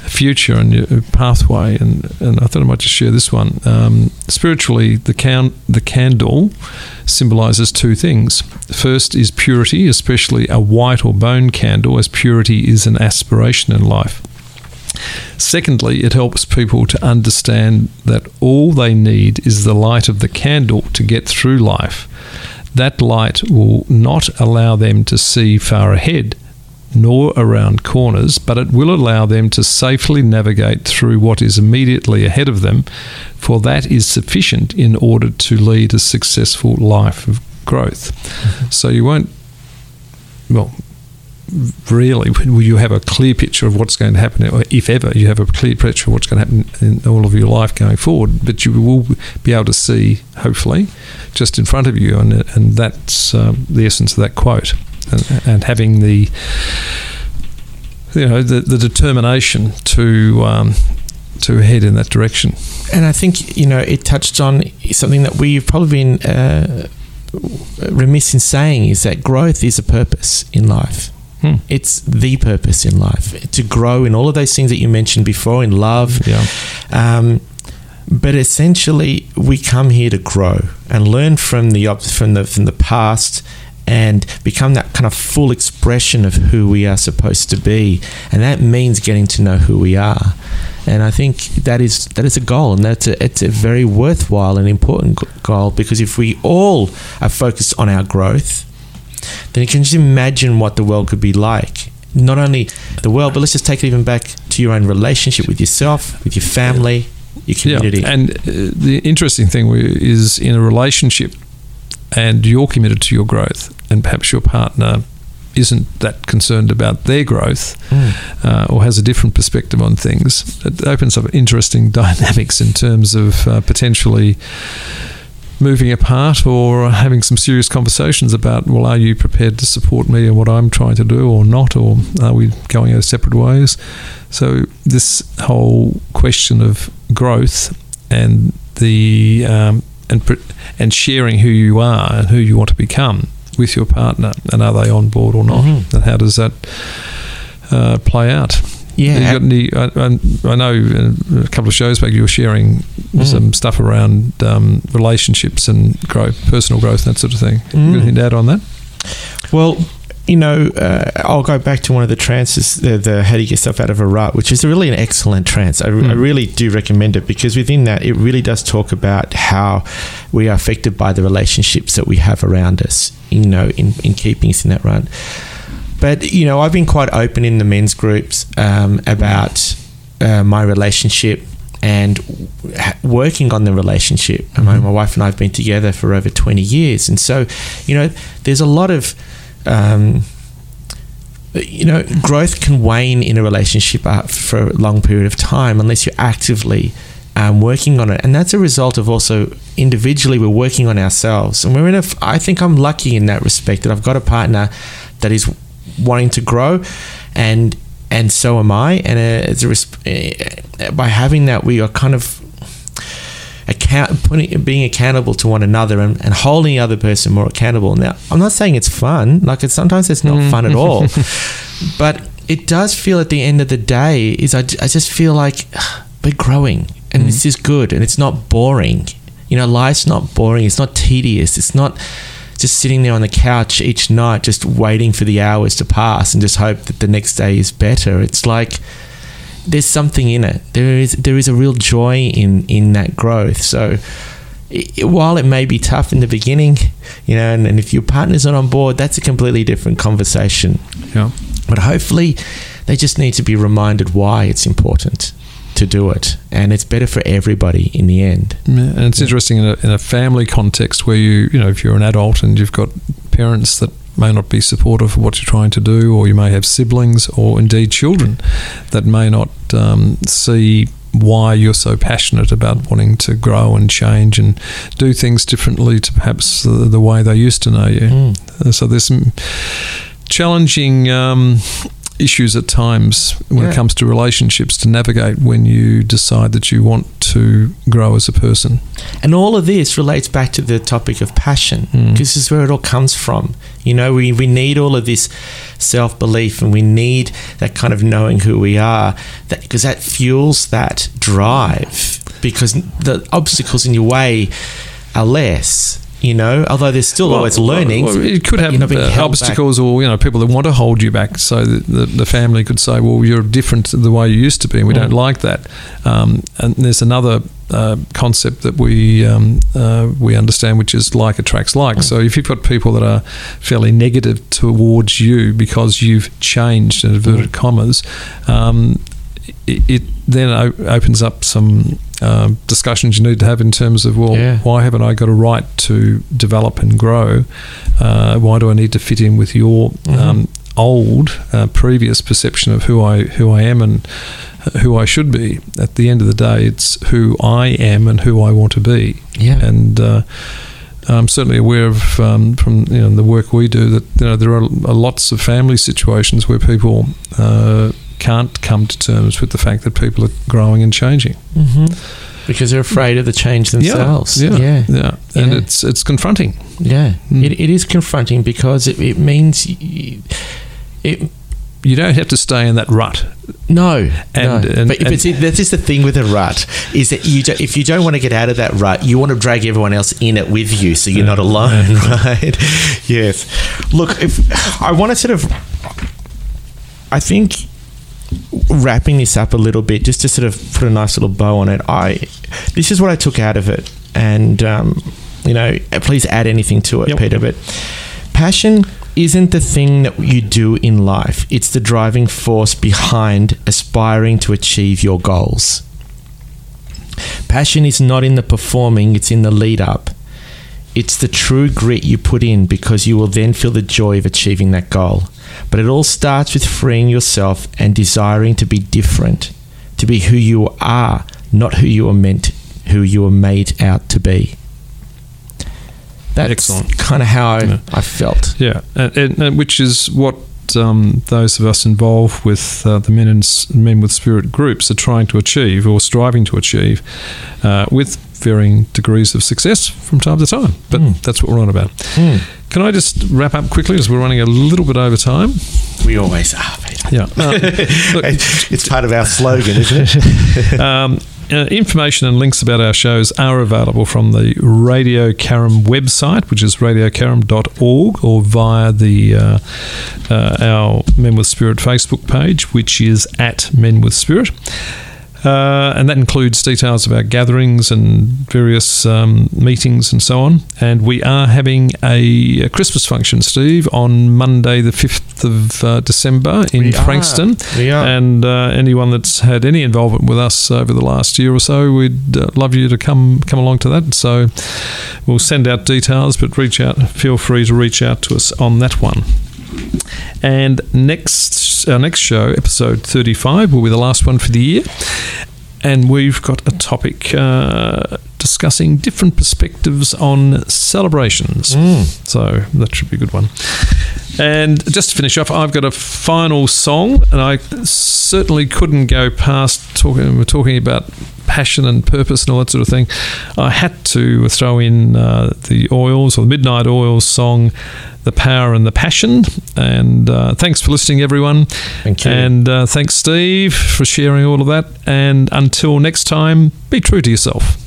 future and your pathway. And, and I thought I might just share this one. Um, spiritually, the can the candle symbolizes two things. First is purity, especially a white or bone candle, as purity is an aspiration in life. Secondly, it helps people to understand that all they need is the light of the candle to get through life. That light will not allow them to see far ahead nor around corners, but it will allow them to safely navigate through what is immediately ahead of them, for that is sufficient in order to lead a successful life of growth. Mm-hmm. So you won't, well, really will you have a clear picture of what's going to happen, or if ever you have a clear picture of what's going to happen in all of your life going forward. But you will be able to see, hopefully, just in front of you, and and that's um, the essence of that quote, and, and having the you know the, the determination to um, to head in that direction. And I think you know it touched on something that we've probably been. Uh, remiss in saying is that growth is a purpose in life Hmm. It's the purpose in life to grow in all of those things that you mentioned before in love. Yeah. Um, but essentially, we come here to grow and learn from the from the from the past and become that kind of full expression of who we are supposed to be, and that means getting to know who we are. And I think that is that is a goal, and that's a, it's a very worthwhile and important goal because if we all are focused on our growth then you can just imagine what the world could be like. Not only the world, but let's just take it even back to your own relationship with yourself, with your family, your community. Yeah. And uh, the interesting thing is in a relationship, and you're committed to your growth, and perhaps your partner isn't that concerned about their growth mm. uh, or has a different perspective on things, it opens up interesting [LAUGHS] dynamics in terms of uh, potentially moving apart or having some serious conversations about, well, are you prepared to support me and what I'm trying to do or not, or are we going our separate ways? So, this whole question of growth and the um, and and sharing who you are and who you want to become with your partner, and are they on board or not, mm-hmm. and how does that uh, play out? Yeah. Any, I, I, know a couple of shows back you were sharing mm. some stuff around um, relationships and growth, personal growth, that sort of thing. Mm. Anything to add on that? Well, you know, uh, I'll go back to one of the trances, the, the, how to get yourself out of a rut, which is really an excellent trance. I, mm. I, really do recommend it because within that, it really does talk about how we are affected by the relationships that we have around us, you know, in, in keeping us in that rut. But you know, I've been quite open in the men's groups um, about uh, my relationship and working on the relationship. Mm-hmm. I mean, my wife and I have been together for over twenty years, and so you know, there's a lot of um, you know, growth can wane in a relationship for a long period of time unless you're actively um, working on it, and that's a result of also individually we're working on ourselves, and we're in a. I think I'm lucky in that respect that I've got a partner that is wanting to grow, and and so am I. And uh, as a uh, by having that, we are kind of account putting being accountable to one another and, and holding the other person more accountable. Now, I'm not saying it's fun. Like it's, sometimes it's not mm. fun at all, [LAUGHS] but it does feel at the end of the day is I, I just feel like we're growing and this is good, and it's not boring. You know, life's not boring. It's not tedious. It's not just sitting there on the couch each night, just waiting for the hours to pass and just hope that the next day is better. It's like there's something in it. There is there is a real joy in in that growth. So i while it may be tough in the beginning, you know, and, and if your partner's not on board, that's a completely different conversation. Yeah. But hopefully, they just need to be reminded why it's important to do it, and it's better for everybody in the end. Yeah, and it's interesting in a, in a family context where you, you know, if you're an adult and you've got parents that may not be supportive of what you're trying to do, or you may have siblings or indeed children that may not um, see why you're so passionate about wanting to grow and change and do things differently to perhaps the, the way they used to know you. Mm. So there's some challenging um, issues at times when Yeah. it comes to relationships to navigate when you decide that you want to grow as a person. And all of this relates back to the topic of passion, Mm. because this is where it all comes from. You know, we, we need all of this self belief and we need that kind of knowing who we are, that, because that fuels that drive. Because the obstacles in your way are less, you know, although there's still always learning. Well, it could have uh, held back. obstacles, or you know, people that want to hold you back. So that the, the family could say, "Well, you're different the way you used to be, and we Mm. don't like that." Um, and there's another uh, concept that we um, uh, we understand, which is like attracts like. Mm. So if you've got people that are fairly negative towards you because you've changed in inverted Mm. commas, um, it, it then opens up some uh, discussions you need to have in terms of well, Yeah. why haven't I got a right to develop and grow? Uh, why do I need to fit in with your Mhm. um, old, uh, previous perception of who I who I am and who I should be? At the end of the day, it's who I am and who I want to be, Yeah. and. Uh, I'm certainly aware of um, from you know, the work we do that you know there are, are lots of family situations where people uh, can't come to terms with the fact that people are growing and changing. hmm Because they're afraid of the change themselves. Yeah, Yeah. yeah, and Yeah. it's it's confronting. Yeah, Mm. it, it is confronting because it, it means y- it. You don't have to stay in that rut. No, And- no. and- but, but and- see, that's just the thing with a rut is that you don't, if you don't want to get out of that rut, you want to drag everyone else in it with you, so you're not alone, [LAUGHS] right? yes. Look, if I want to sort of, I think wrapping this up a little bit, just to sort of put a nice little bow on it. I this is what I took out of it, and um, you know, please add anything to it, Yep. Peter. But passion isn't the thing that you do in life; it's the driving force behind aspiring to achieve your goals. Passion is not in the performing; it's in the lead up. It's the true grit you put in because you will then feel the joy of achieving that goal. But it all starts with freeing yourself and desiring to be different, to be who you are, not who you are meant, who you are made out to be. That's Excellent. kind of how I, Yeah. I felt. Yeah, and, and, and which is what um, those of us involved with uh, the men and men with spirit groups are trying to achieve or striving to achieve, uh, with varying degrees of success from time to time. But Mm. that's what we're on about. Hmm. Can I just wrap up quickly as we're running a little bit over time? We always are, Peter. Yeah. Uh, [LAUGHS] look, it's part of our slogan, isn't it? [LAUGHS] [LAUGHS] Um, uh, information and links about our shows are available from the Radio Caram website, which is radiocaram.org, or via the uh, uh, our Men with Spirit Facebook page, which is at Men with Spirit. Uh, and that includes details of our gatherings and various um, meetings and so on. And we are having a, a Christmas function, Steve, on Monday, the 5th of uh, December in We are. Frankston. We are. And uh, anyone that's had any involvement with us over the last year or so, we'd uh, love you to come come along to that. So we'll send out details, but reach out. Feel free to reach out to us on that one. And next, our next show, episode thirty-five, will be the last one for the year, and we've got a topic uh, discussing different perspectives on celebrations. So that should be a good one. And just to finish off, I've got a final song, and I certainly couldn't go past talking. We're talking about passion and purpose and all that sort of thing. I had to throw in uh, the Oils or the Midnight Oils song, "The Power and the Passion." And uh, thanks for listening, everyone. Thank you. And uh, thanks, Steve, for sharing all of that. And until next time, be true to yourself.